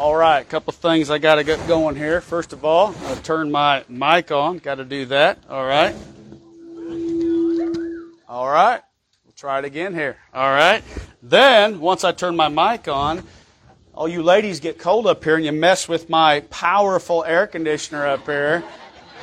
All right, a couple things I got to get going here. First of all, I'll turn my mic on. Got to do that. All right. All right. We'll try it again here. All right. Then, once I turn my mic on, all you ladies get cold up here and you mess with my powerful air conditioner up here.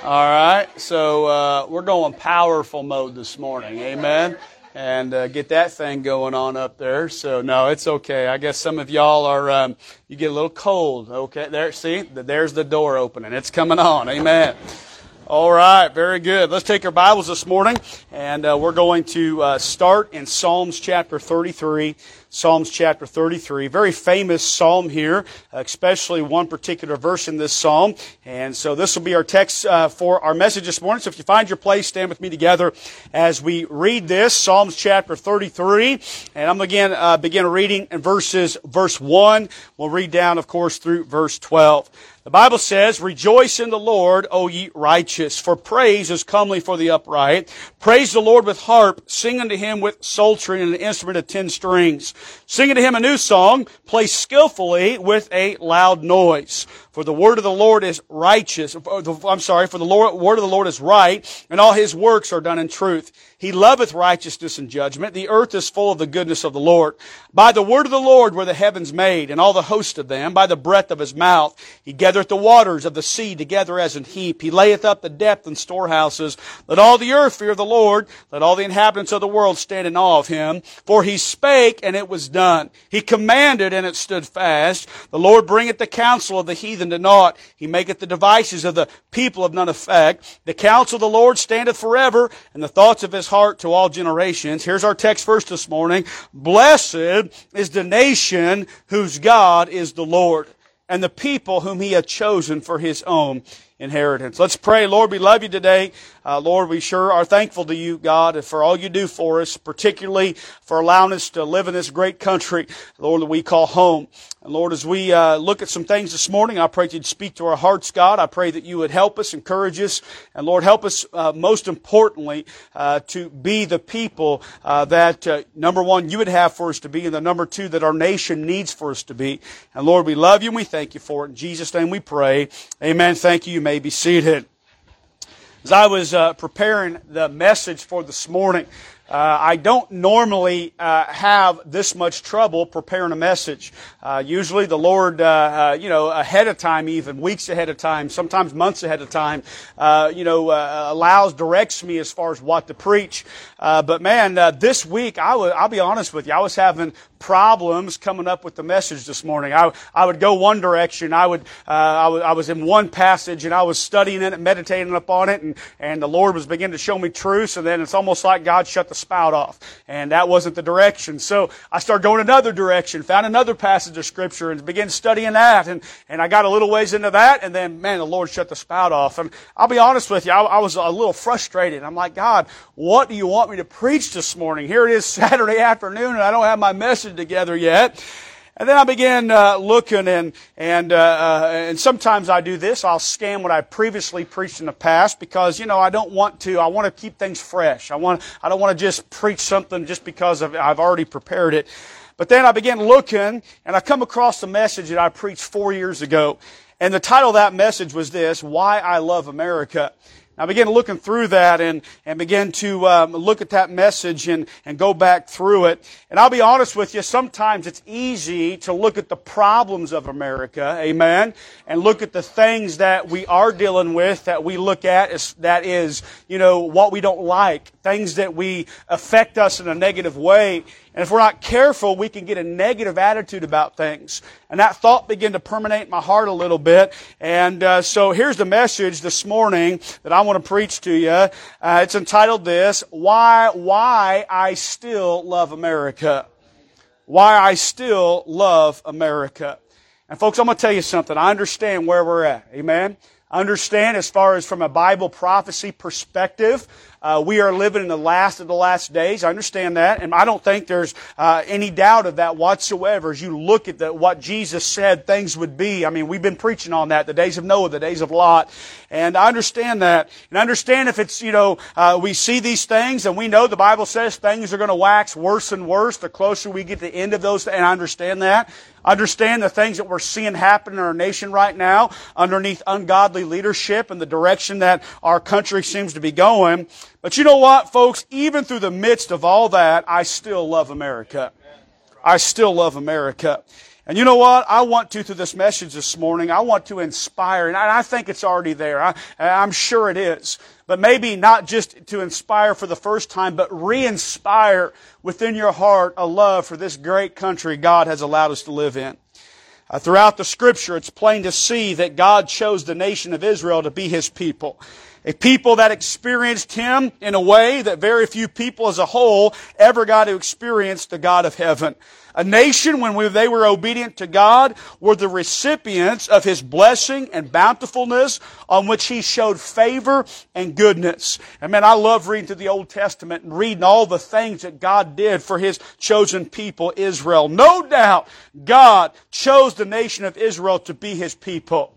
All right. So uh, we're going powerful mode this morning. Amen and uh, get that thing going on up there. So no, it's okay. I guess some of y'all are um, you get a little cold. Okay, there. See, there's the door opening. It's coming on. Amen. All right, very good. Let's take our Bibles this morning, and uh, we're going to uh, start in Psalms chapter 33. Psalms chapter 33. Very famous psalm here, especially one particular verse in this psalm. And so this will be our text uh, for our message this morning. So if you find your place, stand with me together as we read this, Psalms chapter 33. And I'm again uh, begin reading in verses verse 1. We'll read down, of course, through verse 12. The Bible says, Rejoice in the Lord, O ye righteous, for praise is comely for the upright. Praise the Lord with harp, sing unto him with psaltery and an instrument of ten strings. Sing unto him a new song, play skillfully with a loud noise. For the word of the Lord is righteous. Uh, I'm sorry, for the Lord, word of the Lord is right, and all his works are done in truth. He loveth righteousness and judgment. The earth is full of the goodness of the Lord. By the word of the Lord were the heavens made, and all the host of them. By the breath of his mouth he gathereth the waters of the sea together as an heap. He layeth up the depth in storehouses. Let all the earth fear the Lord. Let all the inhabitants of the world stand in awe of him. For he spake, and it was done. He commanded, and it stood fast. The Lord bringeth the counsel of the heathen to naught. He maketh the devices of the people of none effect. The counsel of the Lord standeth forever, and the thoughts of his heart to all generations. Here's our text first this morning. Blessed is the nation whose God is the Lord, and the people whom he hath chosen for his own inheritance. Let's pray. Lord, we love you today. Uh, Lord, we sure are thankful to you, God, for all you do for us, particularly for allowing us to live in this great country, Lord, that we call home. And Lord, as we uh, look at some things this morning, I pray that you'd speak to our hearts, God. I pray that you would help us, encourage us, and Lord, help us, uh, most importantly, uh, to be the people uh, that, uh, number one, you would have for us to be, and the number two, that our nation needs for us to be. And Lord, we love you and we thank you for it. In Jesus' name we pray. Amen. Thank you. You may be seated. As I was uh, preparing the message for this morning, uh, I don't normally uh, have this much trouble preparing a message. Uh, usually, the Lord, uh, uh, you know, ahead of time, even weeks ahead of time, sometimes months ahead of time, uh, you know, allows, directs me as far as what to preach. but man, this week, I would, I'll be honest with you, I was having problems coming up with the message this morning. I, I would go one direction. I would, I, w- I was in one passage and I was studying it, and meditating upon it, and, and the Lord was beginning to show me truths, and then it's almost like God shut the spout off. And that wasn't the direction. So I started going another direction, found another passage of scripture and begin studying that. And, and I got a little ways into that. And then, man, the Lord shut the spout off. And I'll be honest with you, I, I was a little frustrated. I'm like, God, what do you want me to preach this morning? Here it is Saturday afternoon and I don't have my message together yet. And then I began uh, looking, and and uh, uh, and sometimes I do this. I'll scan what I previously preached in the past because you know I don't want to. I want to keep things fresh. I want. I don't want to just preach something just because of, I've already prepared it. But then I began looking, and I come across a message that I preached four years ago, and the title of that message was this: "Why I Love America." I began looking through that and, and began to um, look at that message and, and go back through it. And I'll be honest with you, sometimes it's easy to look at the problems of America, amen, and look at the things that we are dealing with that we look at as, that is, you know, what we don't like, things that we affect us in a negative way. And if we're not careful, we can get a negative attitude about things. And that thought began to permeate my heart a little bit. And uh, so here's the message this morning that I want to preach to you. Uh, it's entitled this, Why, Why I Still Love America. Why I Still Love America. And folks, I'm going to tell you something. I understand where we're at. Amen. Understand as far as from a Bible prophecy perspective, uh, we are living in the last of the last days. I understand that, and I don't think there's uh, any doubt of that whatsoever. As you look at the, what Jesus said things would be, I mean, we've been preaching on that, the days of Noah, the days of Lot, and I understand that. And I understand if it's, you know, uh, we see these things, and we know the Bible says things are going to wax worse and worse the closer we get to the end of those, and I understand that. Understand the things that we're seeing happen in our nation right now underneath ungodly leadership and the direction that our country seems to be going. But you know what, folks? Even through the midst of all that, I still love America. I still love America. And you know what? I want to, through this message this morning, I want to inspire, and I think it's already there. I, am sure it is. But maybe not just to inspire for the first time, but re-inspire within your heart a love for this great country God has allowed us to live in. Uh, throughout the scripture, it's plain to see that God chose the nation of Israel to be His people. A people that experienced Him in a way that very few people as a whole ever got to experience the God of heaven. A nation, when we, they were obedient to God, were the recipients of His blessing and bountifulness on which He showed favor and goodness. And man, I love reading through the Old Testament and reading all the things that God did for His chosen people, Israel. No doubt, God chose the nation of Israel to be His people.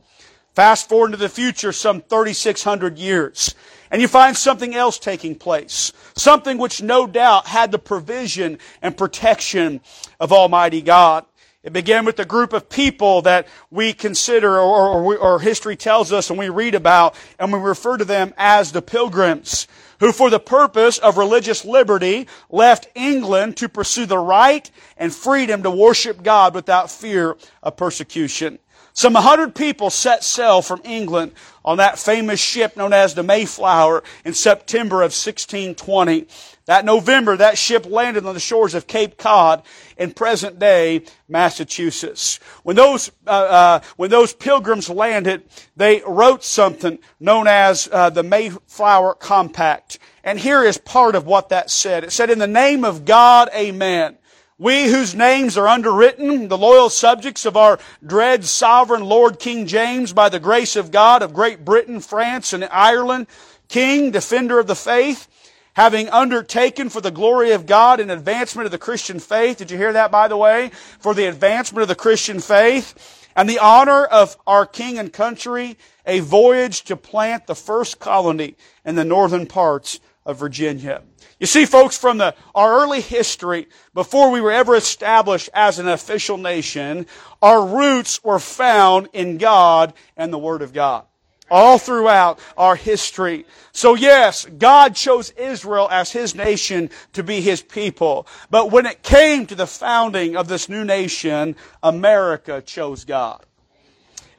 Fast forward into the future some 3,600 years. And you find something else taking place. Something which no doubt had the provision and protection of Almighty God. It began with a group of people that we consider, or, or, or, history tells us, and we read about, and we refer to them as the pilgrims, who for the purpose of religious liberty left England to pursue the right and freedom to worship God without fear of persecution. Some 100 people set sail from England on that famous ship known as the Mayflower in September of 1620. That November, that ship landed on the shores of Cape Cod in present day Massachusetts. When those, uh, uh, when those pilgrims landed, they wrote something known as uh, the Mayflower Compact. And here is part of what that said. It said, in the name of God, amen. We whose names are underwritten, the loyal subjects of our dread sovereign Lord King James, by the grace of God of Great Britain, France, and Ireland, King, defender of the faith, having undertaken for the glory of God and advancement of the Christian faith. Did you hear that, by the way? For the advancement of the Christian faith and the honor of our king and country, a voyage to plant the first colony in the northern parts of Virginia. You see, folks, from the, our early history, before we were ever established as an official nation, our roots were found in God and the Word of God. All throughout our history. So yes, God chose Israel as His nation to be His people. But when it came to the founding of this new nation, America chose God.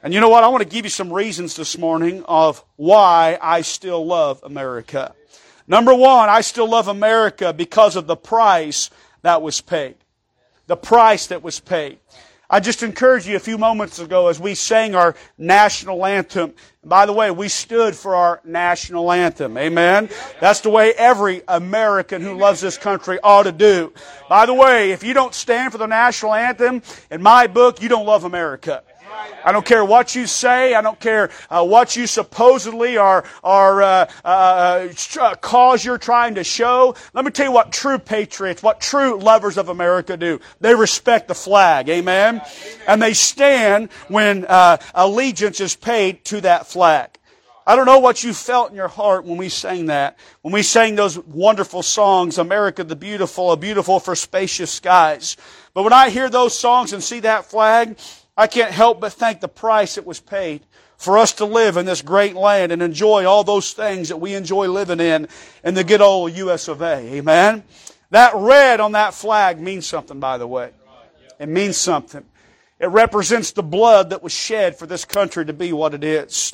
And you know what? I want to give you some reasons this morning of why I still love America. Number one, I still love America because of the price that was paid. The price that was paid. I just encouraged you a few moments ago as we sang our national anthem. By the way, we stood for our national anthem. Amen. That's the way every American who loves this country ought to do. By the way, if you don't stand for the national anthem, in my book, you don't love America. I don't care what you say. I don't care uh, what you supposedly are, are uh, uh, uh, cause you're trying to show. Let me tell you what true patriots, what true lovers of America do. They respect the flag. Amen? And they stand when uh, allegiance is paid to that flag. I don't know what you felt in your heart when we sang that. When we sang those wonderful songs, America the Beautiful, a beautiful for spacious skies. But when I hear those songs and see that flag, I can't help but thank the price that was paid for us to live in this great land and enjoy all those things that we enjoy living in in the good old US of A. Amen? That red on that flag means something, by the way. It means something. It represents the blood that was shed for this country to be what it is.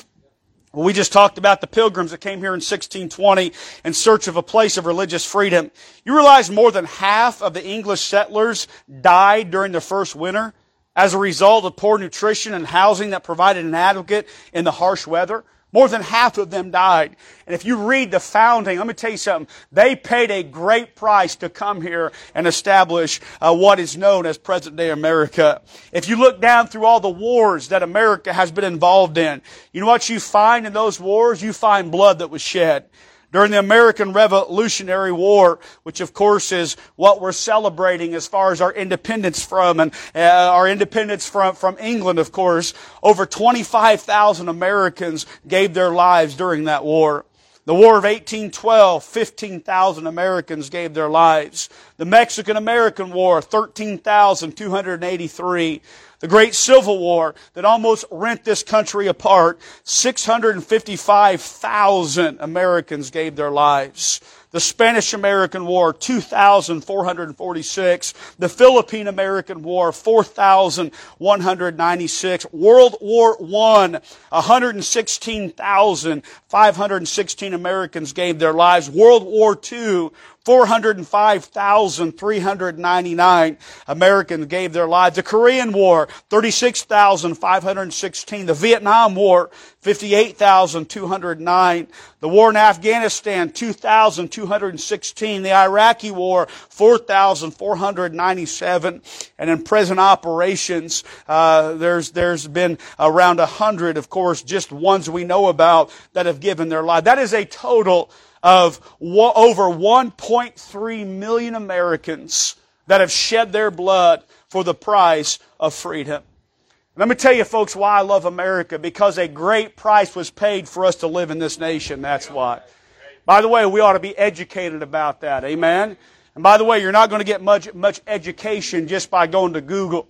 We just talked about the pilgrims that came here in 1620 in search of a place of religious freedom. You realize more than half of the English settlers died during the first winter? As a result of poor nutrition and housing that provided an advocate in the harsh weather. More than half of them died. And if you read the founding, let me tell you something. They paid a great price to come here and establish uh, what is known as present day America. If you look down through all the wars that America has been involved in, you know what you find in those wars? You find blood that was shed during the American Revolutionary War, which of course is what we're celebrating as far as our independence from, and uh, our independence from, from England, of course, over 25,000 Americans gave their lives during that war. The War of 1812, 15,000 Americans gave their lives. The Mexican American War, 13,283. The Great Civil War that almost rent this country apart, 655,000 Americans gave their lives. The Spanish American War, 2,446, the Philippine American War, 4,196, World War I, 116,516 Americans gave their lives, World War II, 405,399 Americans gave their lives. The Korean War, 36,516. The Vietnam War, 58,209. The war in Afghanistan, 2,216. The Iraqi War, 4,497. And in present operations, uh, there's, there's been around a hundred, of course, just ones we know about that have given their life. That is a total of over 1.3 million Americans that have shed their blood for the price of freedom. Let me tell you, folks, why I love America. Because a great price was paid for us to live in this nation. That's why. By the way, we ought to be educated about that. Amen? And by the way, you're not going to get much, much education just by going to Google.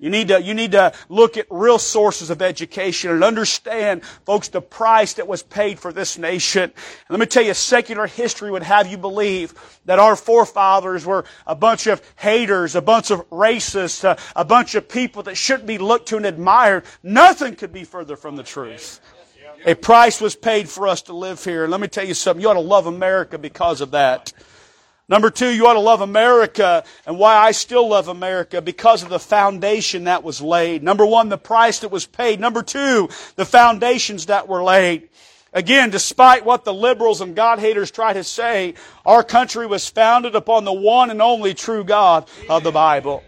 You need to, you need to look at real sources of education and understand, folks, the price that was paid for this nation. And let me tell you, secular history would have you believe that our forefathers were a bunch of haters, a bunch of racists, a, a bunch of people that shouldn't be looked to and admired. Nothing could be further from the truth. A price was paid for us to live here. And let me tell you something, you ought to love America because of that. Number two, you ought to love America. And why I still love America? Because of the foundation that was laid. Number one, the price that was paid. Number two, the foundations that were laid. Again, despite what the liberals and God haters try to say, our country was founded upon the one and only true God of the Bible.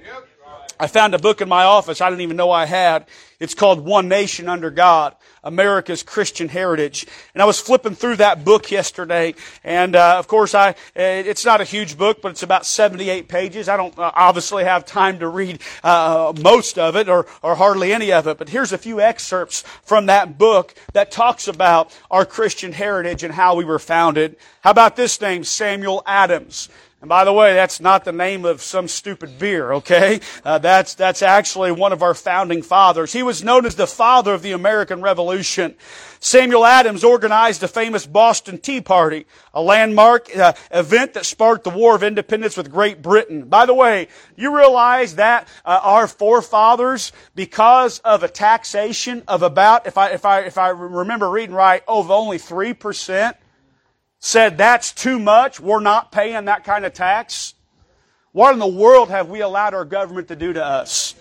I found a book in my office I didn't even know I had. It's called One Nation Under God. America's Christian Heritage. And I was flipping through that book yesterday, and uh, of course, I it's not a huge book, but it's about 78 pages. I don't uh, obviously have time to read uh, most of it or or hardly any of it, but here's a few excerpts from that book that talks about our Christian heritage and how we were founded. How about this name, Samuel Adams? And by the way, that's not the name of some stupid beer, okay? Uh, that's, that's actually one of our founding fathers. He was known as the father of the American Revolution. Samuel Adams organized the famous Boston Tea Party, a landmark uh, event that sparked the War of Independence with Great Britain. By the way, you realize that uh, our forefathers, because of a taxation of about, if I, if I, if I remember reading right, of only 3%, said that's too much, we're not paying that kind of tax? What in the world have we allowed our government to do to us?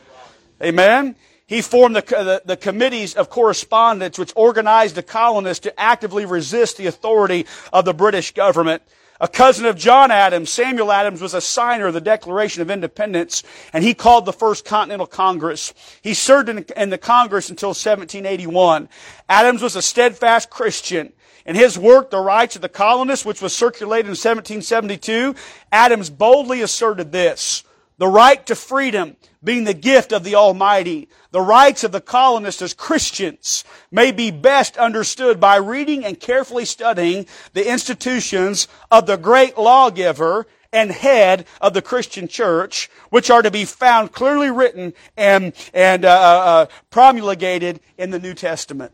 Amen? He formed the, the, the, committees of correspondence which organized the colonists to actively resist the authority of the British government. A cousin of John Adams, Samuel Adams, was a signer of the Declaration of Independence, and he called the First Continental Congress. He served in, in the Congress until 1781. Adams was a steadfast Christian. In his work, The Rights of the Colonists, which was circulated in 1772, Adams boldly asserted this. The right to freedom being the gift of the Almighty, the rights of the colonists as Christians may be best understood by reading and carefully studying the institutions of the great lawgiver and head of the Christian church, which are to be found clearly written and, and uh, uh, promulgated in the New Testament.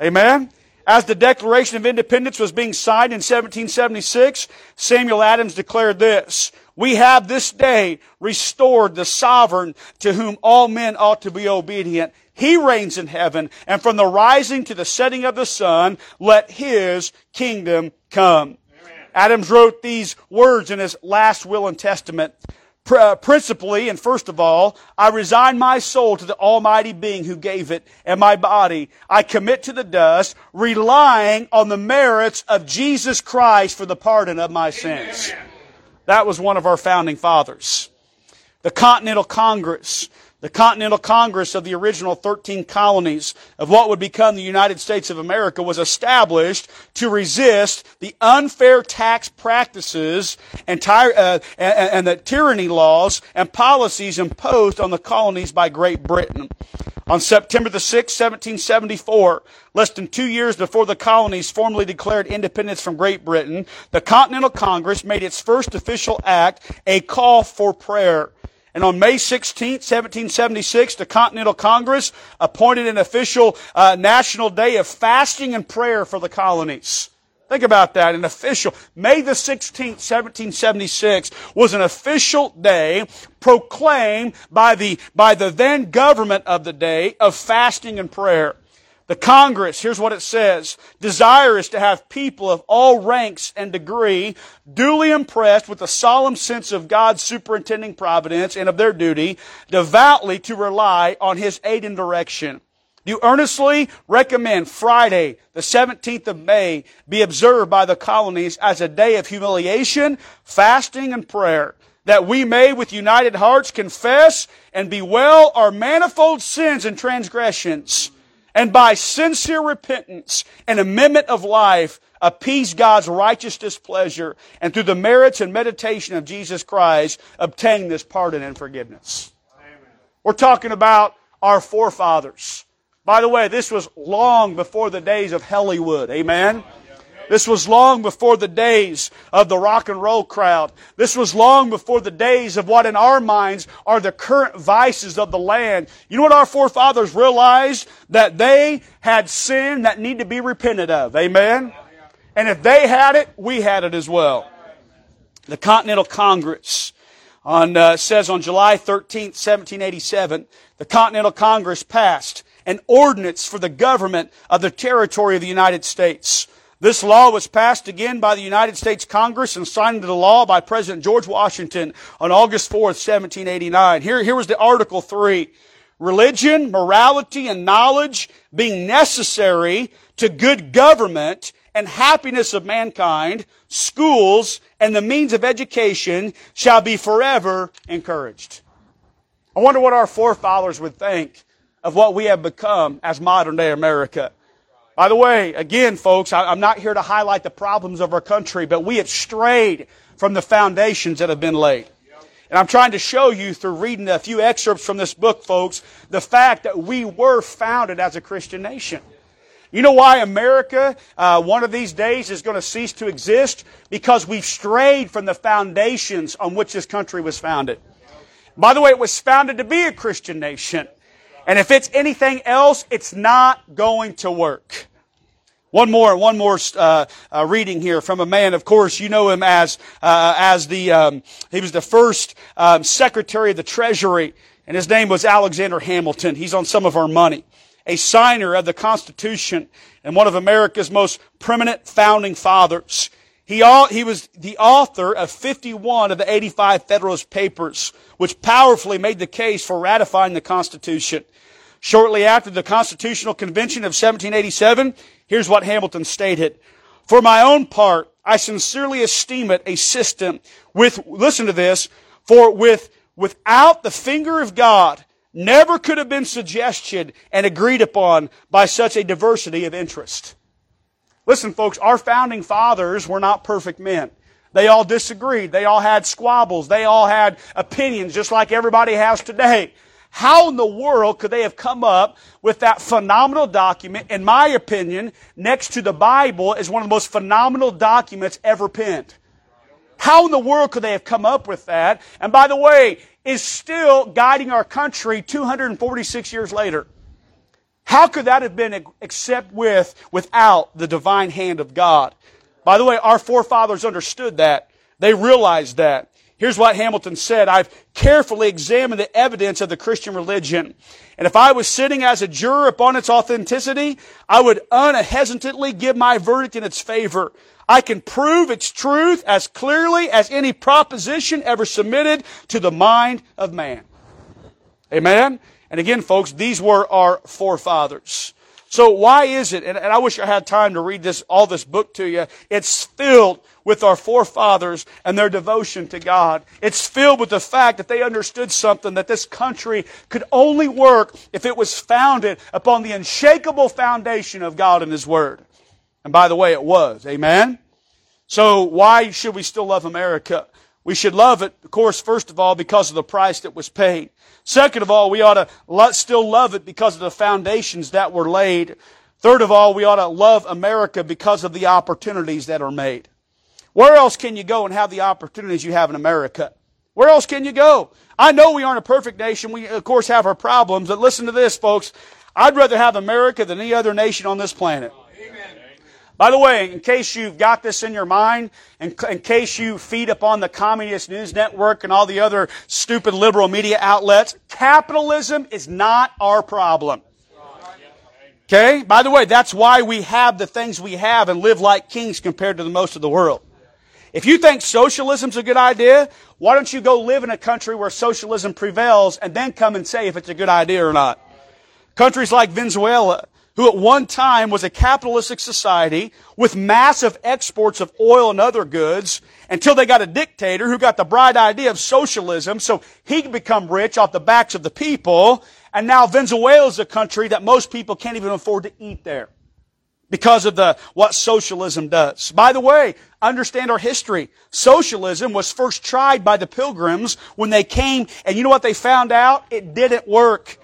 Amen? As the Declaration of Independence was being signed in 1776, Samuel Adams declared this, We have this day restored the sovereign to whom all men ought to be obedient. He reigns in heaven, and from the rising to the setting of the sun, let his kingdom come. Amen. Adams wrote these words in his last will and testament. Uh, principally and first of all, I resign my soul to the Almighty Being who gave it, and my body I commit to the dust, relying on the merits of Jesus Christ for the pardon of my sins. That was one of our founding fathers. The Continental Congress the Continental Congress of the original 13 colonies of what would become the United States of America was established to resist the unfair tax practices and, ty- uh, and, and the tyranny laws and policies imposed on the colonies by Great Britain. On September the 6th, 1774, less than two years before the colonies formally declared independence from Great Britain, the Continental Congress made its first official act a call for prayer. And on May 16, 1776, the Continental Congress appointed an official uh, national day of fasting and prayer for the colonies. Think about that. An official, May the 16th, 1776 was an official day proclaimed by the, by the then government of the day of fasting and prayer. The Congress, here's what it says, desire is to have people of all ranks and degree duly impressed with the solemn sense of God's superintending providence and of their duty, devoutly to rely on His aid and direction. Do earnestly recommend Friday, the 17th of May, be observed by the colonies as a day of humiliation, fasting, and prayer, that we may with united hearts confess and bewail our manifold sins and transgressions and by sincere repentance and amendment of life, appease God's righteous displeasure, and through the merits and meditation of Jesus Christ, obtain this pardon and forgiveness. Amen. We're talking about our forefathers. By the way, this was long before the days of Hollywood. Amen. This was long before the days of the rock and roll crowd. This was long before the days of what in our minds are the current vices of the land. You know what our forefathers realized? That they had sin that need to be repented of. Amen? And if they had it, we had it as well. The Continental Congress on, uh, says on July 13th, 1787, the Continental Congress passed an ordinance for the government of the territory of the United States. This law was passed again by the United States Congress and signed into law by President George Washington on August 4th, 1789. Here, here was the Article 3. Religion, morality, and knowledge being necessary to good government and happiness of mankind, schools, and the means of education shall be forever encouraged. I wonder what our forefathers would think of what we have become as modern day America. By the way, again, folks, I'm not here to highlight the problems of our country, but we have strayed from the foundations that have been laid. And I'm trying to show you through reading a few excerpts from this book, folks, the fact that we were founded as a Christian nation. You know why America, uh, one of these days, is going to cease to exist? Because we've strayed from the foundations on which this country was founded. By the way, it was founded to be a Christian nation. And if it's anything else, it's not going to work. One more, one more uh, uh, reading here from a man. Of course, you know him as uh, as the um, he was the first um, Secretary of the Treasury, and his name was Alexander Hamilton. He's on some of our money. A signer of the Constitution and one of America's most prominent founding fathers. He, he was the author of 51 of the 85 Federalist Papers, which powerfully made the case for ratifying the Constitution. Shortly after the Constitutional Convention of 1787, here's what Hamilton stated. For my own part, I sincerely esteem it a system with, listen to this, for with, without the finger of God, never could have been suggested and agreed upon by such a diversity of interest. Listen, folks, our founding fathers were not perfect men. They all disagreed. They all had squabbles. They all had opinions, just like everybody has today. How in the world could they have come up with that phenomenal document? In my opinion, next to the Bible is one of the most phenomenal documents ever penned. How in the world could they have come up with that? And by the way, is still guiding our country 246 years later. How could that have been except with, without the divine hand of God? By the way, our forefathers understood that. They realized that. Here's what Hamilton said. I've carefully examined the evidence of the Christian religion. And if I was sitting as a juror upon its authenticity, I would unhesitantly give my verdict in its favor. I can prove its truth as clearly as any proposition ever submitted to the mind of man. Amen? And again, folks, these were our forefathers. So why is it, and, and I wish I had time to read this, all this book to you, it's filled with our forefathers and their devotion to God. It's filled with the fact that they understood something that this country could only work if it was founded upon the unshakable foundation of God and His Word. And by the way, it was. Amen? So why should we still love America? We should love it, of course, first of all, because of the price that was paid. Second of all, we ought to still love it because of the foundations that were laid. Third of all, we ought to love America because of the opportunities that are made. Where else can you go and have the opportunities you have in America? Where else can you go? I know we aren't a perfect nation. We, of course, have our problems, but listen to this, folks. I'd rather have America than any other nation on this planet. By the way, in case you've got this in your mind, in, in case you feed upon the communist news network and all the other stupid liberal media outlets, capitalism is not our problem. Okay? By the way, that's why we have the things we have and live like kings compared to the most of the world. If you think socialism's a good idea, why don't you go live in a country where socialism prevails and then come and say if it's a good idea or not? Countries like Venezuela, who at one time was a capitalistic society with massive exports of oil and other goods until they got a dictator who got the bright idea of socialism so he could become rich off the backs of the people. And now Venezuela is a country that most people can't even afford to eat there because of the, what socialism does. By the way, understand our history. Socialism was first tried by the pilgrims when they came, and you know what they found out? It didn't work.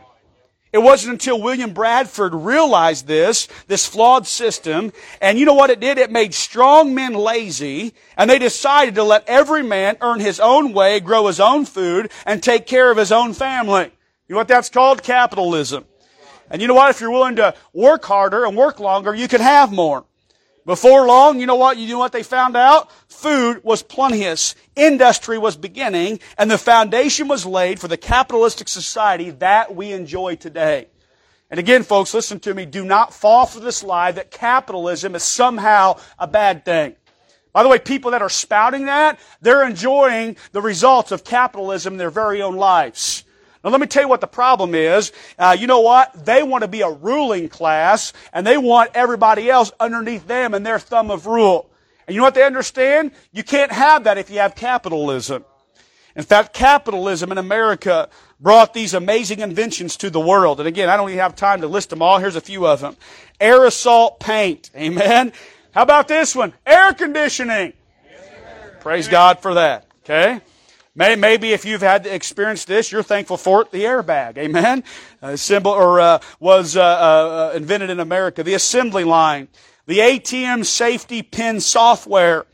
It wasn't until William Bradford realized this, this flawed system, and you know what it did? It made strong men lazy, and they decided to let every man earn his own way, grow his own food, and take care of his own family. You know what that's called? Capitalism. And you know what? If you're willing to work harder and work longer, you can have more. Before long, you know what? You know what they found out? Food was plenteous. Industry was beginning and the foundation was laid for the capitalistic society that we enjoy today. And again, folks, listen to me. Do not fall for this lie that capitalism is somehow a bad thing. By the way, people that are spouting that, they're enjoying the results of capitalism in their very own lives. Now let me tell you what the problem is. Uh, you know what? They want to be a ruling class, and they want everybody else underneath them and their thumb of rule. And you know what they understand? You can't have that if you have capitalism. In fact, capitalism in America brought these amazing inventions to the world. And again, I don't even have time to list them all. Here's a few of them. Aerosol paint. Amen. How about this one? Air conditioning. Praise God for that. Okay. Maybe if you've had experienced this, you're thankful for it. The airbag, amen. Symbol or uh, was uh, uh, invented in America. The assembly line, the ATM safety pin software,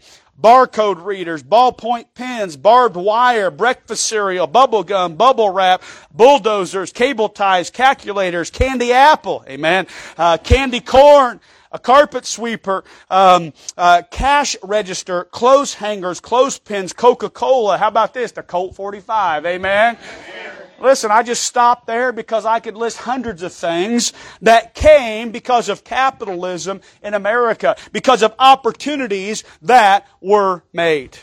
barcode readers, ballpoint pens, barbed wire, breakfast cereal, bubble gum, bubble wrap, bulldozers, cable ties, calculators, candy apple, amen, uh, candy corn a carpet sweeper, um, uh, cash register, clothes hangers, clothespins, Coca-Cola. How about this? The Colt 45. Amen. Amen. Listen, I just stopped there because I could list hundreds of things that came because of capitalism in America, because of opportunities that were made.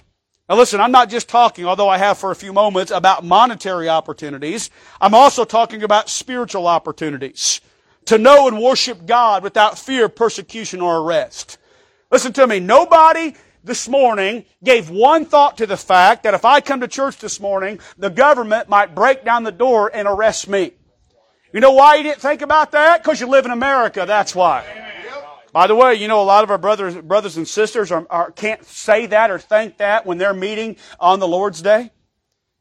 Now listen, I'm not just talking, although I have for a few moments, about monetary opportunities. I'm also talking about spiritual opportunities to know and worship God without fear of persecution or arrest. Listen to me. Nobody this morning gave one thought to the fact that if I come to church this morning, the government might break down the door and arrest me. You know why you didn't think about that? Because you live in America. That's why. By the way, you know a lot of our brothers, brothers and sisters are, are, can't say that or think that when they're meeting on the Lord's Day.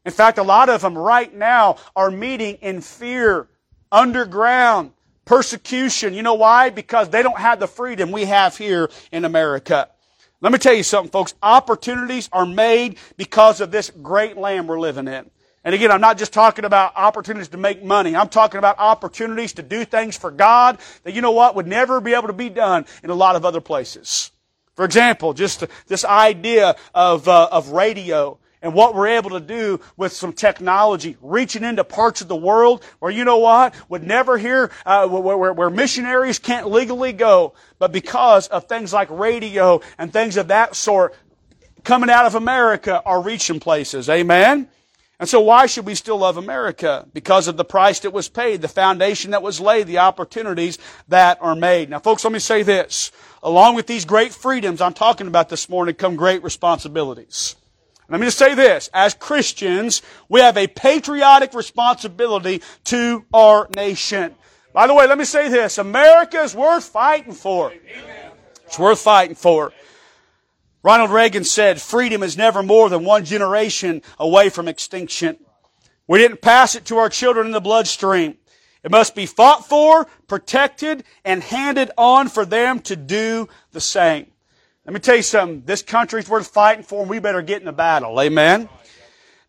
In fact, a lot of them right now are meeting in fear, underground, persecution. You know why? Because they don't have the freedom we have here in America. Let me tell you something, folks. Opportunities are made because of this great land we're living in. And again, I'm not just talking about opportunities to make money. I'm talking about opportunities to do things for God that, you know what, would never be able to be done in a lot of other places. For example, just this idea of, uh, of radio and what we're able to do with some technology, reaching into parts of the world where you know what would never hear, uh, where, where, where missionaries can't legally go, but because of things like radio and things of that sort coming out of America are reaching places. Amen. And so why should we still love America? Because of the price that was paid, the foundation that was laid, the opportunities that are made. Now folks, let me say this. Along with these great freedoms I'm talking about this morning come great responsibilities. Let me just say this. As Christians, we have a patriotic responsibility to our nation. By the way, let me say this. America is worth fighting for. It's worth fighting for. Ronald Reagan said, freedom is never more than one generation away from extinction. We didn't pass it to our children in the bloodstream. It must be fought for, protected, and handed on for them to do the same. Let me tell you something. This country's worth fighting for, and we better get in the battle. Amen?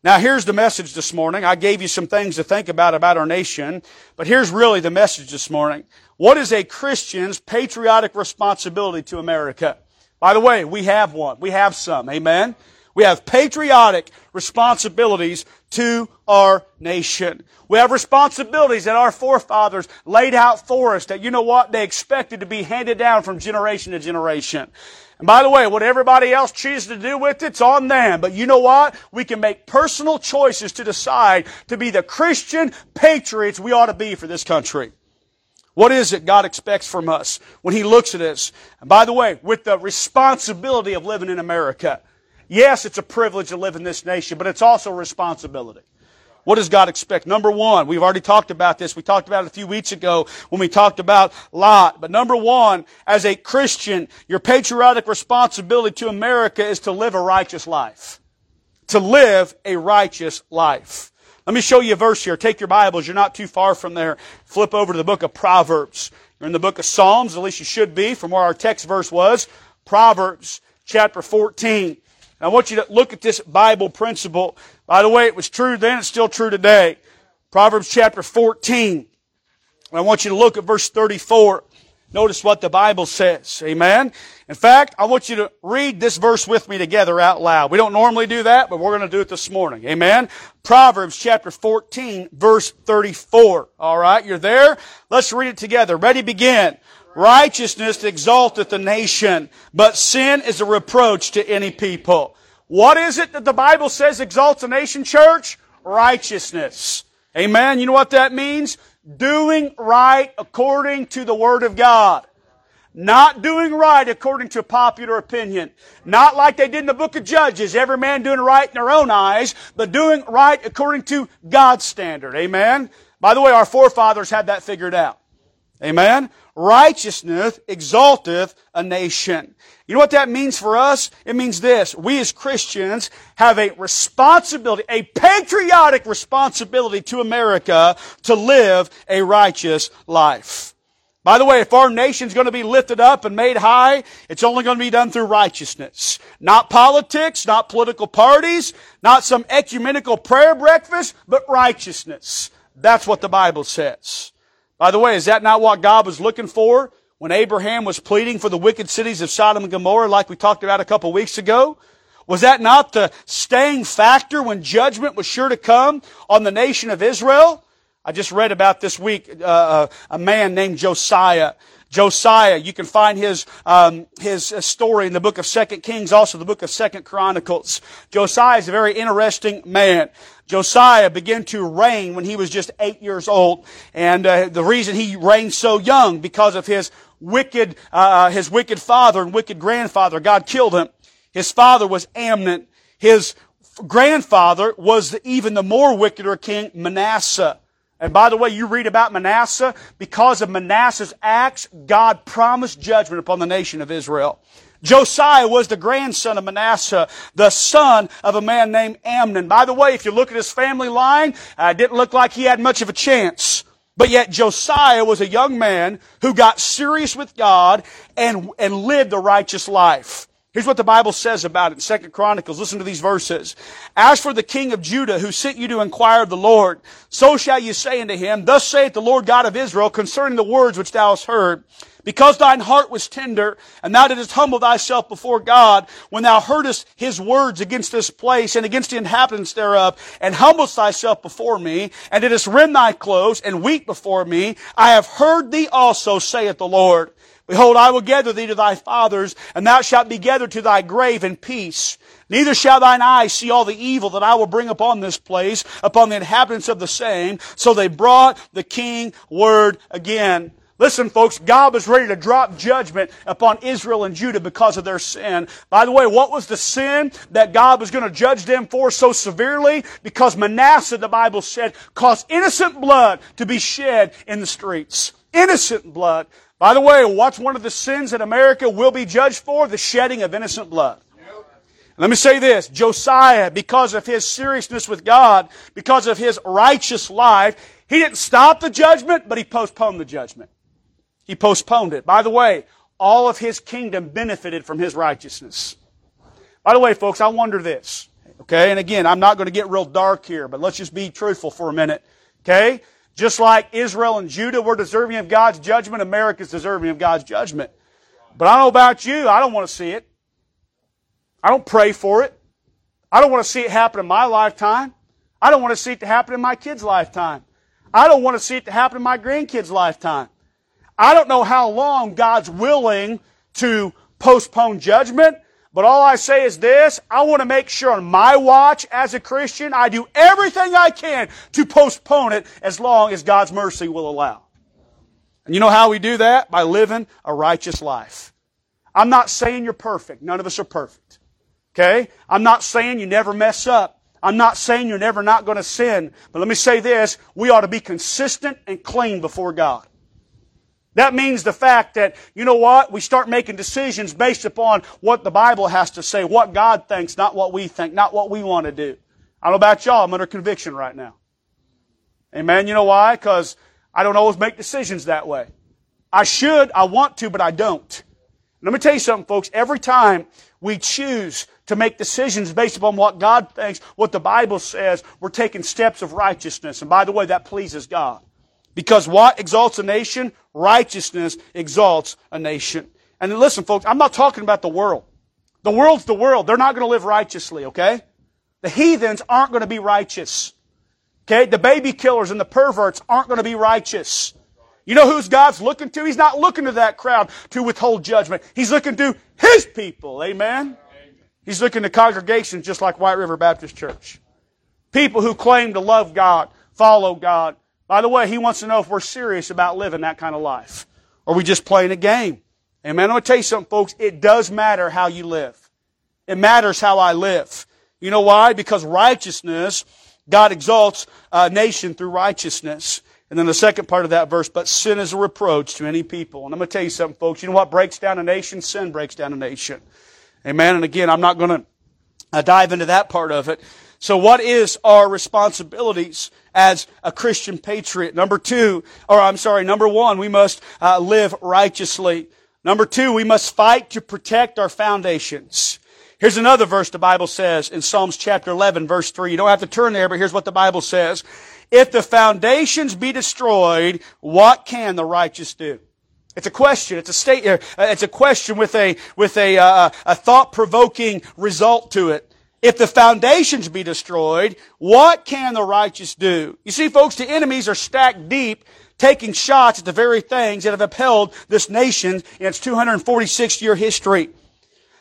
Now here's the message this morning. I gave you some things to think about about our nation, but here's really the message this morning. What is a Christian's patriotic responsibility to America? By the way, we have one. We have some. Amen? We have patriotic responsibilities to our nation. We have responsibilities that our forefathers laid out for us that, you know what, they expected to be handed down from generation to generation. By the way, what everybody else chooses to do with it's on them. But you know what? We can make personal choices to decide to be the Christian patriots we ought to be for this country. What is it God expects from us when He looks at us? And by the way, with the responsibility of living in America. Yes, it's a privilege to live in this nation, but it's also a responsibility. What does God expect? Number one, we've already talked about this. We talked about it a few weeks ago when we talked about Lot. But number one, as a Christian, your patriotic responsibility to America is to live a righteous life. To live a righteous life. Let me show you a verse here. Take your Bibles. You're not too far from there. Flip over to the book of Proverbs. You're in the book of Psalms, at least you should be from where our text verse was. Proverbs chapter 14. I want you to look at this Bible principle. By the way, it was true then, it's still true today. Proverbs chapter 14. I want you to look at verse 34. Notice what the Bible says. Amen. In fact, I want you to read this verse with me together out loud. We don't normally do that, but we're going to do it this morning. Amen. Proverbs chapter 14 verse 34. All right. You're there. Let's read it together. Ready? Begin. Righteousness exalteth the nation, but sin is a reproach to any people. What is it that the Bible says exalts a nation, church? Righteousness. Amen. You know what that means? doing right according to the Word of God. Not doing right according to popular opinion. Not like they did in the book of Judges, every man doing right in their own eyes, but doing right according to God's standard. Amen? By the way, our forefathers had that figured out. Amen? Righteousness exalteth a nation. You know what that means for us? It means this. We as Christians have a responsibility, a patriotic responsibility to America to live a righteous life. By the way, if our nation's going to be lifted up and made high, it's only going to be done through righteousness. Not politics, not political parties, not some ecumenical prayer breakfast, but righteousness. That's what the Bible says. By the way, is that not what God was looking for when Abraham was pleading for the wicked cities of Sodom and Gomorrah like we talked about a couple weeks ago? Was that not the staying factor when judgment was sure to come on the nation of Israel? I just read about this week uh, uh a man named Josiah. Josiah, you can find his um, his story in the book of Second Kings, also the book of Second Chronicles. Josiah is a very interesting man. Josiah began to reign when he was just eight years old, and uh, the reason he reigned so young because of his wicked uh, uh, his wicked father and wicked grandfather. God killed him. His father was Amnon. His grandfather was even the more wickeder king Manasseh. And by the way, you read about Manasseh. Because of Manasseh's acts, God promised judgment upon the nation of Israel. Josiah was the grandson of Manasseh, the son of a man named Amnon. By the way, if you look at his family line, uh, it didn't look like he had much of a chance. But yet Josiah was a young man who got serious with God and, and lived a righteous life. Here's what the Bible says about it in Second Chronicles. Listen to these verses. As for the king of Judah who sent you to inquire of the Lord, so shall you say unto him, Thus saith the Lord God of Israel concerning the words which thou hast heard. Because thine heart was tender, and thou didst humble thyself before God, when thou heardest his words against this place and against the inhabitants thereof, and humblest thyself before me, and didst rend thy clothes, and weep before me, I have heard thee also, saith the Lord. Behold, I will gather thee to thy fathers, and thou shalt be gathered to thy grave in peace. Neither shall thine eyes see all the evil that I will bring upon this place, upon the inhabitants of the same. So they brought the king word again. Listen, folks, God was ready to drop judgment upon Israel and Judah because of their sin. By the way, what was the sin that God was going to judge them for so severely? Because Manasseh, the Bible said, caused innocent blood to be shed in the streets. Innocent blood. By the way, what's one of the sins that America will be judged for? The shedding of innocent blood. Let me say this. Josiah, because of his seriousness with God, because of his righteous life, he didn't stop the judgment, but he postponed the judgment. He postponed it. By the way, all of his kingdom benefited from his righteousness. By the way, folks, I wonder this. Okay, and again, I'm not going to get real dark here, but let's just be truthful for a minute. Okay? Just like Israel and Judah were deserving of God's judgment, America's deserving of God's judgment. But I don't know about you, I don't want to see it. I don't pray for it. I don't want to see it happen in my lifetime. I don't want to see it happen in my kid's lifetime. I don't want to see it happen in my grandkids' lifetime. I don't know how long God's willing to postpone judgment, but all I say is this, I want to make sure on my watch as a Christian, I do everything I can to postpone it as long as God's mercy will allow. And you know how we do that? By living a righteous life. I'm not saying you're perfect. None of us are perfect. Okay? I'm not saying you never mess up. I'm not saying you're never not going to sin. But let me say this, we ought to be consistent and clean before God. That means the fact that, you know what, we start making decisions based upon what the Bible has to say, what God thinks, not what we think, not what we want to do. I don't know about y'all, I'm under conviction right now. Amen. You know why? Because I don't always make decisions that way. I should, I want to, but I don't. Let me tell you something, folks. Every time we choose to make decisions based upon what God thinks, what the Bible says, we're taking steps of righteousness. And by the way, that pleases God. Because what exalts a nation? Righteousness exalts a nation. And listen, folks, I'm not talking about the world. The world's the world. They're not going to live righteously, okay? The heathens aren't going to be righteous. Okay? The baby killers and the perverts aren't going to be righteous. You know who's God's looking to? He's not looking to that crowd to withhold judgment. He's looking to His people. Amen? He's looking to congregations just like White River Baptist Church. People who claim to love God, follow God, by the way, he wants to know if we're serious about living that kind of life. Or we just playing a game? Amen. I'm going to tell you something, folks. It does matter how you live. It matters how I live. You know why? Because righteousness, God exalts a nation through righteousness. And then the second part of that verse, but sin is a reproach to any people. And I'm going to tell you something, folks. You know what breaks down a nation? Sin breaks down a nation. Amen. And again, I'm not going to uh, dive into that part of it. So what is our responsibilities as a Christian patriot? Number two, or I'm sorry, number one, we must uh, live righteously. Number two, we must fight to protect our foundations. Here's another verse the Bible says in Psalms chapter 11 verse 3. You don't have to turn there, but here's what the Bible says. If the foundations be destroyed, what can the righteous do? It's a question. It's a state. Uh, it's a question with a with a, uh, a thought provoking result to it. If the foundations be destroyed, what can the righteous do? You see, folks, the enemies are stacked deep, taking shots at the very things that have upheld this nation in its 246 year history.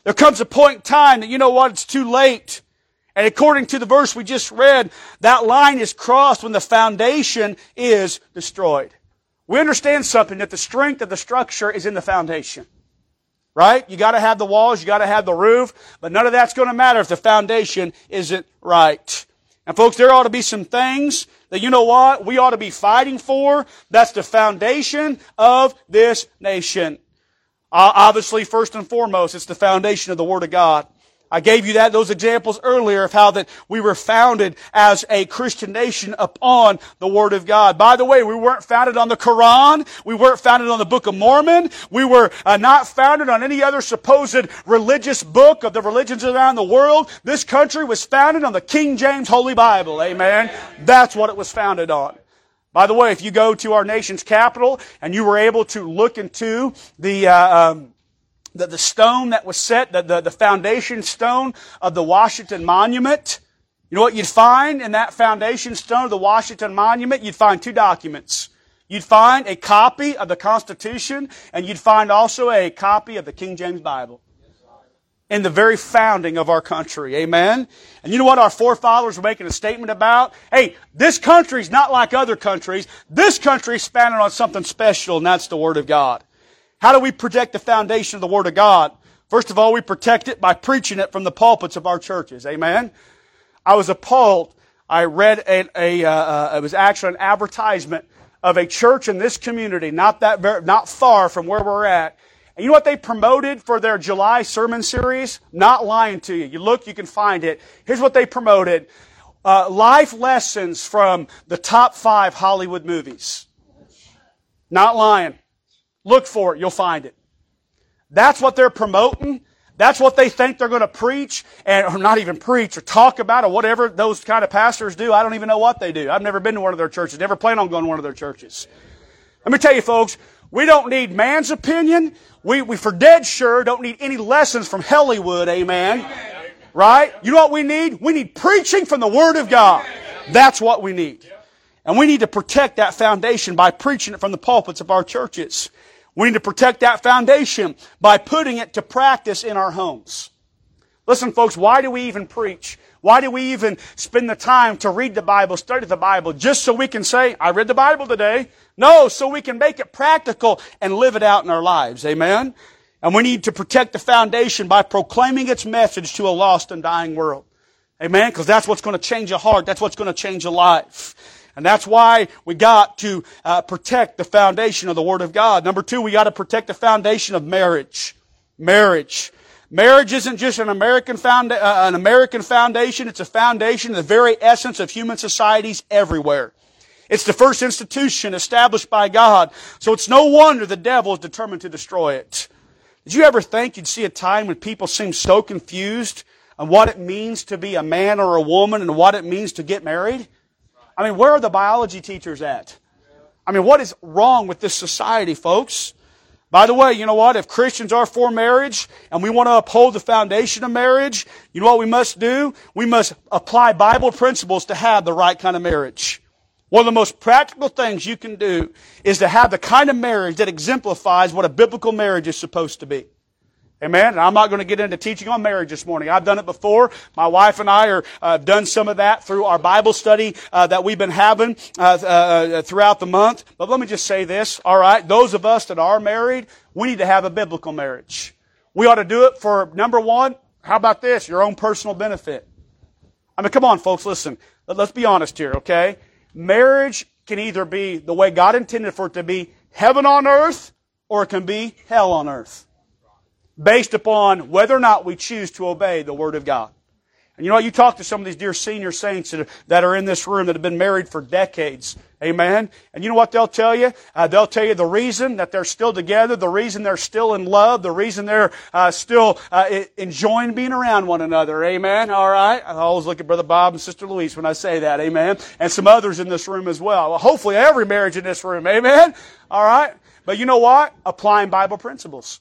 There comes a point in time that, you know what, it's too late. And according to the verse we just read, that line is crossed when the foundation is destroyed. We understand something that the strength of the structure is in the foundation. Right? You gotta have the walls, you gotta have the roof, but none of that's gonna matter if the foundation isn't right. And folks, there ought to be some things that you know what? We ought to be fighting for. That's the foundation of this nation. Obviously, first and foremost, it's the foundation of the Word of God. I gave you that, those examples earlier of how that we were founded as a Christian nation upon the Word of God. By the way, we weren't founded on the Quran. We weren't founded on the Book of Mormon. We were uh, not founded on any other supposed religious book of the religions around the world. This country was founded on the King James Holy Bible. Amen. That's what it was founded on. By the way, if you go to our nation's capital and you were able to look into the, uh, um, the, the, stone that was set, the, the, the foundation stone of the Washington Monument, you know what you'd find in that foundation stone of the Washington Monument? You'd find two documents. You'd find a copy of the Constitution, and you'd find also a copy of the King James Bible in the very founding of our country. Amen? And you know what our forefathers were making a statement about? Hey, this country's not like other countries. This country's founded on something special, and that's the Word of God. How do we protect the foundation of the Word of God? First of all, we protect it by preaching it from the pulpits of our churches. Amen? I was appalled. I read a, a uh, uh, it was actually an advertisement of a church in this community, not that very, not far from where we're at, and you know what they promoted for their July sermon series? Not lying to you. You look, you can find it. Here's what they promoted. Uh, life lessons from the top five Hollywood movies. Not lying. Look for it. You'll find it. That's what they're promoting. That's what they think they're going to preach and or not even preach or talk about or whatever those kind of pastors do. I don't even know what they do. I've never been to one of their churches. Never plan on going to one of their churches. Let me tell you folks, we don't need man's opinion. We, we for dead sure don't need any lessons from Hollywood, amen. amen. Right? You know what we need? We need preaching from the Word of God. That's what we need. And we need to protect that foundation by preaching it from the pulpits of our churches. We need to protect that foundation by putting it to practice in our homes. Listen, folks, why do we even preach? Why do we even spend the time to read the Bible, study the Bible, just so we can say, I read the Bible today? No, so we can make it practical and live it out in our lives. Amen? And we need to protect the foundation by proclaiming its message to a lost and dying world. Amen? Because that's what's going to change a heart. That's what's going to change a life. And that's why we got to uh, protect the foundation of the Word of God. Number two, we got to protect the foundation of marriage. Marriage. Marriage isn't just an American, founda- uh, an American foundation, it's a foundation of the very essence of human societies everywhere. It's the first institution established by God, so it's no wonder the devil is determined to destroy it. Did you ever think you'd see a time when people seem so confused on what it means to be a man or a woman and what it means to get married? I mean, where are the biology teachers at? I mean, what is wrong with this society, folks? By the way, you know what? If Christians are for marriage and we want to uphold the foundation of marriage, you know what we must do? We must apply Bible principles to have the right kind of marriage. One of the most practical things you can do is to have the kind of marriage that exemplifies what a biblical marriage is supposed to be. Amen. And I'm not going to get into teaching on marriage this morning. I've done it before. My wife and I are uh, done some of that through our Bible study uh, that we've been having uh, uh, throughout the month. But let me just say this. All right, those of us that are married, we need to have a biblical marriage. We ought to do it for number one. How about this? Your own personal benefit. I mean, come on, folks. Listen. Let's be honest here. Okay, marriage can either be the way God intended for it to be, heaven on earth, or it can be hell on earth based upon whether or not we choose to obey the Word of God. And you know what? You talk to some of these dear senior saints that are in this room that have been married for decades. Amen. And you know what they'll tell you? Uh, they'll tell you the reason that they're still together, the reason they're still in love, the reason they're uh, still uh, enjoying being around one another. Amen. All right. I always look at Brother Bob and Sister Louise when I say that. Amen. And some others in this room as well. well hopefully every marriage in this room. Amen. All right. But you know what? Applying Bible principles.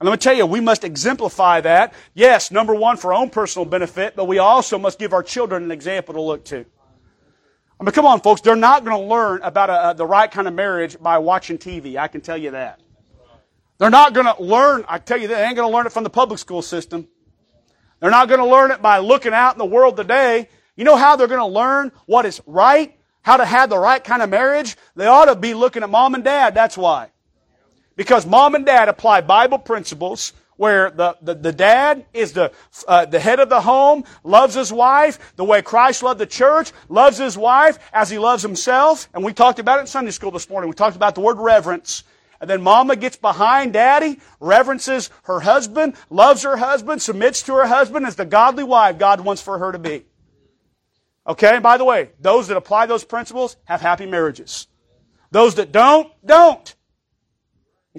And let me tell you, we must exemplify that. Yes, number one, for our own personal benefit, but we also must give our children an example to look to. I mean, come on, folks. They're not going to learn about a, a, the right kind of marriage by watching TV. I can tell you that. They're not going to learn, I tell you, they ain't going to learn it from the public school system. They're not going to learn it by looking out in the world today. You know how they're going to learn what is right? How to have the right kind of marriage? They ought to be looking at mom and dad. That's why. Because mom and dad apply Bible principles where the, the, the dad is the, uh, the head of the home, loves his wife the way Christ loved the church, loves his wife as he loves himself. And we talked about it in Sunday school this morning. We talked about the word reverence. And then mama gets behind daddy, reverences her husband, loves her husband, submits to her husband as the godly wife God wants for her to be. Okay, and by the way, those that apply those principles have happy marriages. Those that don't, don't.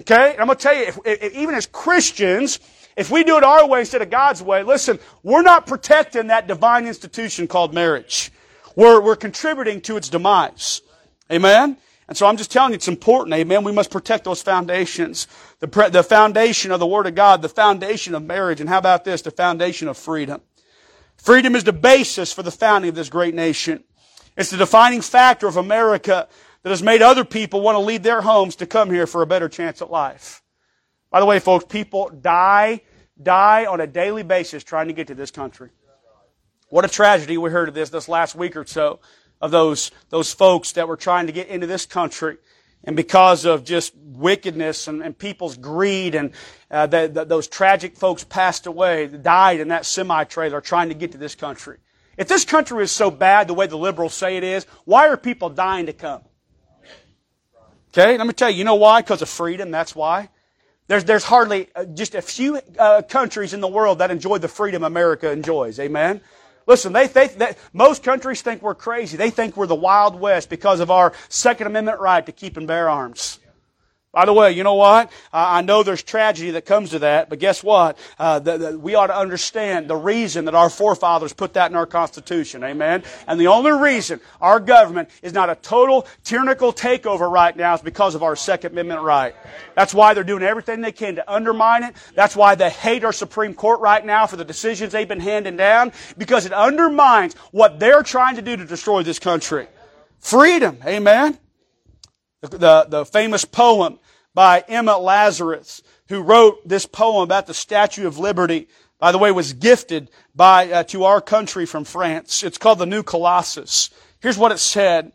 Okay? And I'm going to tell you, if, if, even as Christians, if we do it our way instead of God's way, listen, we're not protecting that divine institution called marriage. We're, we're contributing to its demise. Amen? And so I'm just telling you, it's important. Amen. We must protect those foundations. The, pre- the foundation of the Word of God, the foundation of marriage, and how about this? The foundation of freedom. Freedom is the basis for the founding of this great nation. It's the defining factor of America that has made other people want to leave their homes to come here for a better chance at life. By the way, folks, people die, die on a daily basis trying to get to this country. What a tragedy we heard of this this last week or so of those, those folks that were trying to get into this country. And because of just wickedness and, and people's greed and uh, the, the, those tragic folks passed away, died in that semi-trailer trying to get to this country. If this country is so bad the way the liberals say it is, why are people dying to come? Okay, let me tell you, you know why? Because of freedom, that's why. There's, there's hardly uh, just a few uh, countries in the world that enjoy the freedom America enjoys. Amen? Listen, they, they, they, most countries think we're crazy. They think we're the Wild West because of our Second Amendment right to keep and bear arms. By the way, you know what? I know there's tragedy that comes to that, but guess what? Uh, the, the, we ought to understand the reason that our forefathers put that in our Constitution. Amen? And the only reason our government is not a total tyrannical takeover right now is because of our Second Amendment right. That's why they're doing everything they can to undermine it. That's why they hate our Supreme Court right now for the decisions they've been handing down, because it undermines what they're trying to do to destroy this country. Freedom. Amen? The, the famous poem by Emma Lazarus, who wrote this poem about the Statue of Liberty, by the way, was gifted by, uh, to our country from France. It's called the New Colossus. Here's what it said.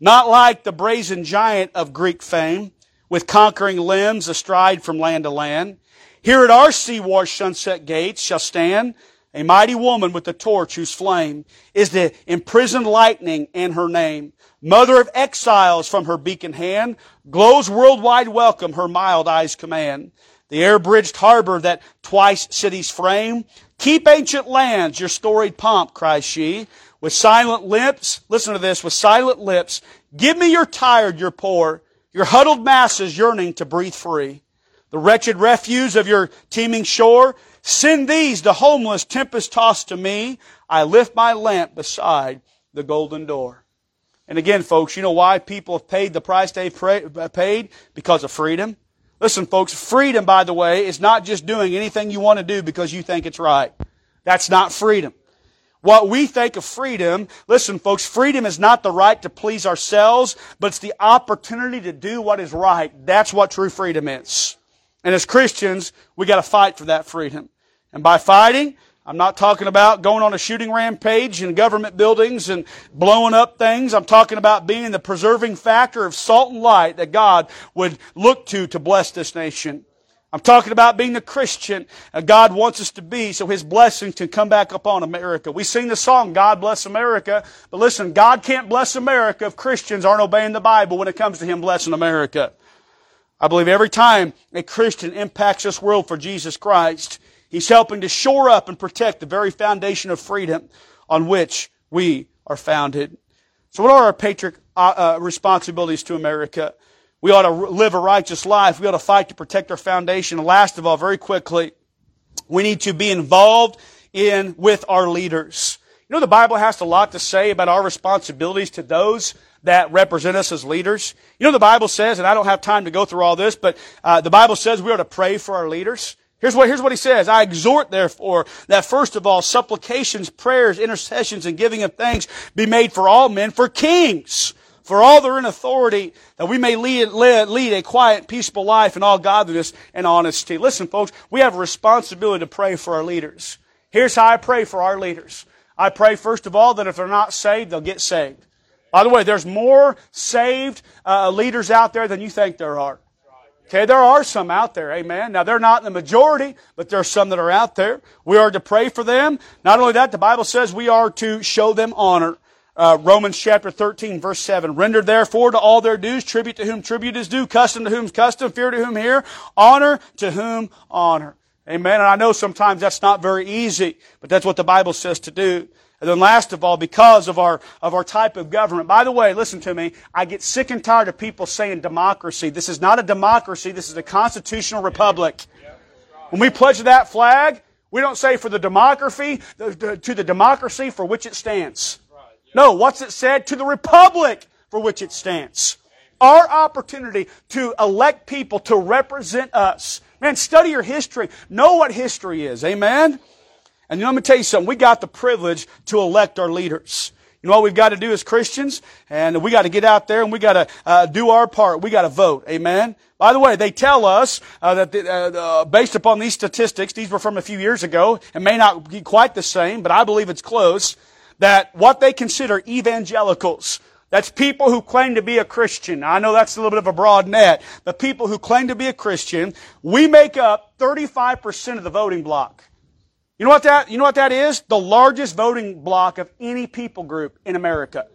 Not like the brazen giant of Greek fame, with conquering limbs astride from land to land. Here at our sea-washed sunset gates shall stand a mighty woman with a torch whose flame is the imprisoned lightning in her name. Mother of exiles from her beacon hand, glows worldwide welcome her mild eyes command. The air-bridged harbor that twice cities frame, keep ancient lands your storied pomp, cries she. With silent lips, listen to this, with silent lips, give me your tired, your poor, your huddled masses yearning to breathe free. The wretched refuse of your teeming shore, Send these, the homeless, tempest tossed to me. I lift my lamp beside the golden door. And again, folks, you know why people have paid the price they've uh, paid? Because of freedom. Listen, folks, freedom, by the way, is not just doing anything you want to do because you think it's right. That's not freedom. What we think of freedom, listen, folks, freedom is not the right to please ourselves, but it's the opportunity to do what is right. That's what true freedom is. And as Christians, we got to fight for that freedom. And by fighting, I'm not talking about going on a shooting rampage in government buildings and blowing up things. I'm talking about being the preserving factor of salt and light that God would look to to bless this nation. I'm talking about being the Christian God wants us to be so His blessing can come back upon America. We sing the song, God bless America, but listen, God can't bless America if Christians aren't obeying the Bible when it comes to Him blessing America. I believe every time a Christian impacts this world for Jesus Christ, He's helping to shore up and protect the very foundation of freedom on which we are founded. So what are our patriot uh, uh, responsibilities to America? We ought to live a righteous life. We ought to fight to protect our foundation. And last of all, very quickly, we need to be involved in with our leaders. You know, the Bible has a lot to say about our responsibilities to those that represent us as leaders. You know, the Bible says, and I don't have time to go through all this, but uh, the Bible says we are to pray for our leaders. Here's what, here's what he says. I exhort therefore that first of all supplications, prayers, intercessions, and giving of thanks be made for all men, for kings, for all that are in authority, that we may lead, lead, lead a quiet, peaceful life in all godliness and honesty. Listen, folks, we have a responsibility to pray for our leaders. Here's how I pray for our leaders. I pray, first of all, that if they're not saved, they'll get saved. By the way, there's more saved uh, leaders out there than you think there are. Okay, there are some out there, amen. Now they're not the majority, but there are some that are out there. We are to pray for them. Not only that, the Bible says we are to show them honor. Uh, Romans chapter 13 verse 7. Render therefore to all their dues, tribute to whom tribute is due, custom to whom custom, fear to whom fear, honor to whom honor. Amen. And I know sometimes that's not very easy, but that's what the Bible says to do. And then last of all, because of our, of our type of government. By the way, listen to me. I get sick and tired of people saying democracy. This is not a democracy. This is a constitutional republic. When we pledge that flag, we don't say for the democracy, to the democracy for which it stands. No, what's it said? To the republic for which it stands. Our opportunity to elect people to represent us. Man, study your history. Know what history is. Amen? And let me tell you something. We got the privilege to elect our leaders. You know what we've got to do as Christians? And we got to get out there and we got to uh, do our part. We got to vote. Amen? By the way, they tell us uh, that the, uh, uh, based upon these statistics, these were from a few years ago, and may not be quite the same, but I believe it's close, that what they consider evangelicals, that's people who claim to be a Christian. I know that's a little bit of a broad net, but people who claim to be a Christian, we make up 35% of the voting block. You know what that, you know what that is? The largest voting block of any people group in America.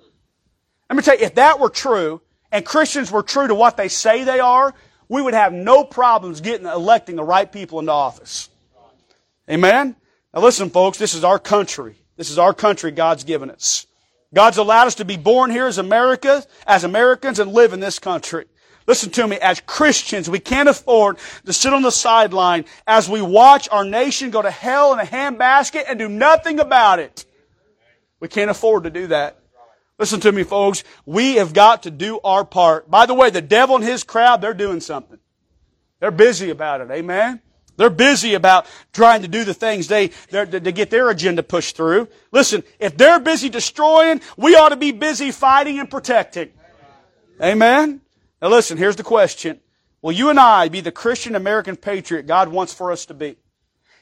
Let me tell you, if that were true, and Christians were true to what they say they are, we would have no problems getting, electing the right people into office. Amen? Now listen, folks, this is our country. This is our country God's given us. God's allowed us to be born here as America, as Americans and live in this country. Listen to me, as Christians, we can't afford to sit on the sideline as we watch our nation go to hell in a handbasket and do nothing about it. We can't afford to do that. Listen to me, folks. We have got to do our part. By the way, the devil and his crowd, they're doing something. They're busy about it. Amen? They're busy about trying to do the things they, to get their agenda pushed through. Listen, if they're busy destroying, we ought to be busy fighting and protecting. Amen? Now listen, here's the question. Will you and I be the Christian American patriot God wants for us to be?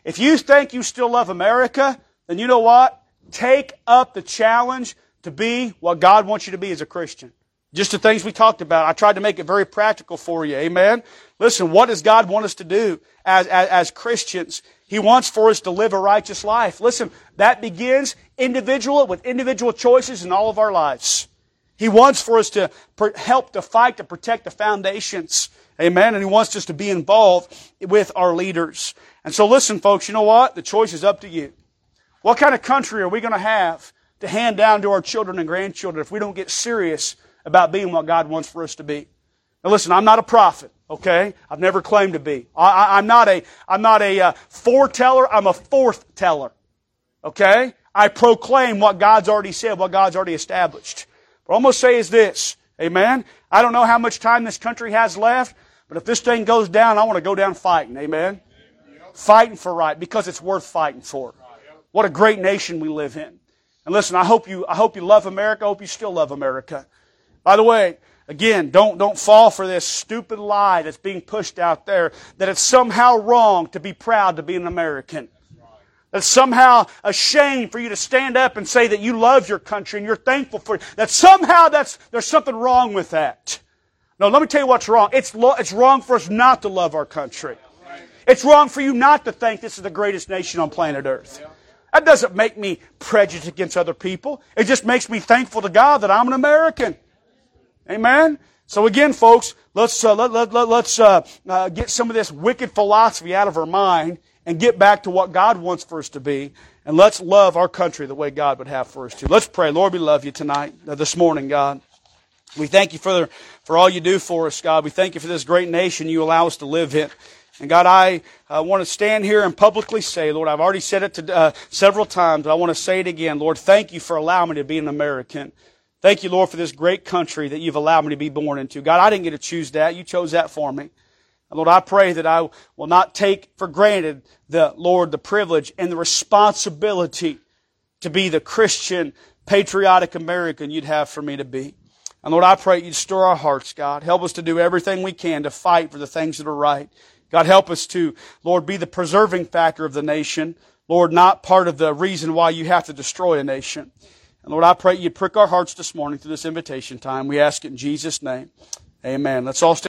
If you think you still love America, then you know what? Take up the challenge to be what God wants you to be as a Christian. Just the things we talked about. I tried to make it very practical for you. Amen. Listen, what does God want us to do as, as, as, Christians? He wants for us to live a righteous life. Listen, that begins individual with individual choices in all of our lives. He wants for us to help to fight to protect the foundations. Amen. And He wants us to be involved with our leaders. And so listen, folks, you know what? The choice is up to you. What kind of country are we going to have to hand down to our children and grandchildren if we don't get serious about being what God wants for us to be? Now listen, I'm not a prophet. Okay, I've never claimed to be. I, am not a I'm not a uh, foreteller. I'm a forth teller. Okay, I proclaim what God's already said, what God's already established. What I'm going to say is this. Amen. I don't know how much time this country has left, but if this thing goes down, I want to go down fighting. Amen. Fighting for right because it's worth fighting for. What a great nation we live in. And listen, I hope you, I hope you love America. I hope you still love America. By the way, again, don't, don't fall for this stupid lie that's being pushed out there that it's somehow wrong to be proud to be an American. That's somehow a shame for you to stand up and say that you love your country and you're thankful for it. That somehow that's, there's something wrong with that. No, let me tell you what's wrong. It's, lo- it's wrong for us not to love our country. It's wrong for you not to think this is the greatest nation on planet Earth. That doesn't make me prejudiced against other people. It just makes me thankful to God that I'm an American. Amen? So again, folks, let's, uh, let, let, let, let's uh, uh, get some of this wicked philosophy out of our mind and get back to what God wants for us to be. And let's love our country the way God would have for us to. Let's pray. Lord, we love you tonight, uh, this morning, God. We thank you for, the, for all you do for us, God. We thank you for this great nation you allow us to live in. And God, I uh, want to stand here and publicly say, Lord, I've already said it to, uh, several times, but I want to say it again. Lord, thank you for allowing me to be an American. Thank you, Lord, for this great country that you've allowed me to be born into. God, I didn't get to choose that. You chose that for me. And Lord, I pray that I will not take for granted the, Lord, the privilege and the responsibility to be the Christian, patriotic American you'd have for me to be. And Lord, I pray you'd stir our hearts, God. Help us to do everything we can to fight for the things that are right. God, help us to, Lord, be the preserving factor of the nation. Lord, not part of the reason why you have to destroy a nation. And Lord, I pray you prick our hearts this morning through this invitation time. We ask it in Jesus' name. Amen. Let's all stand.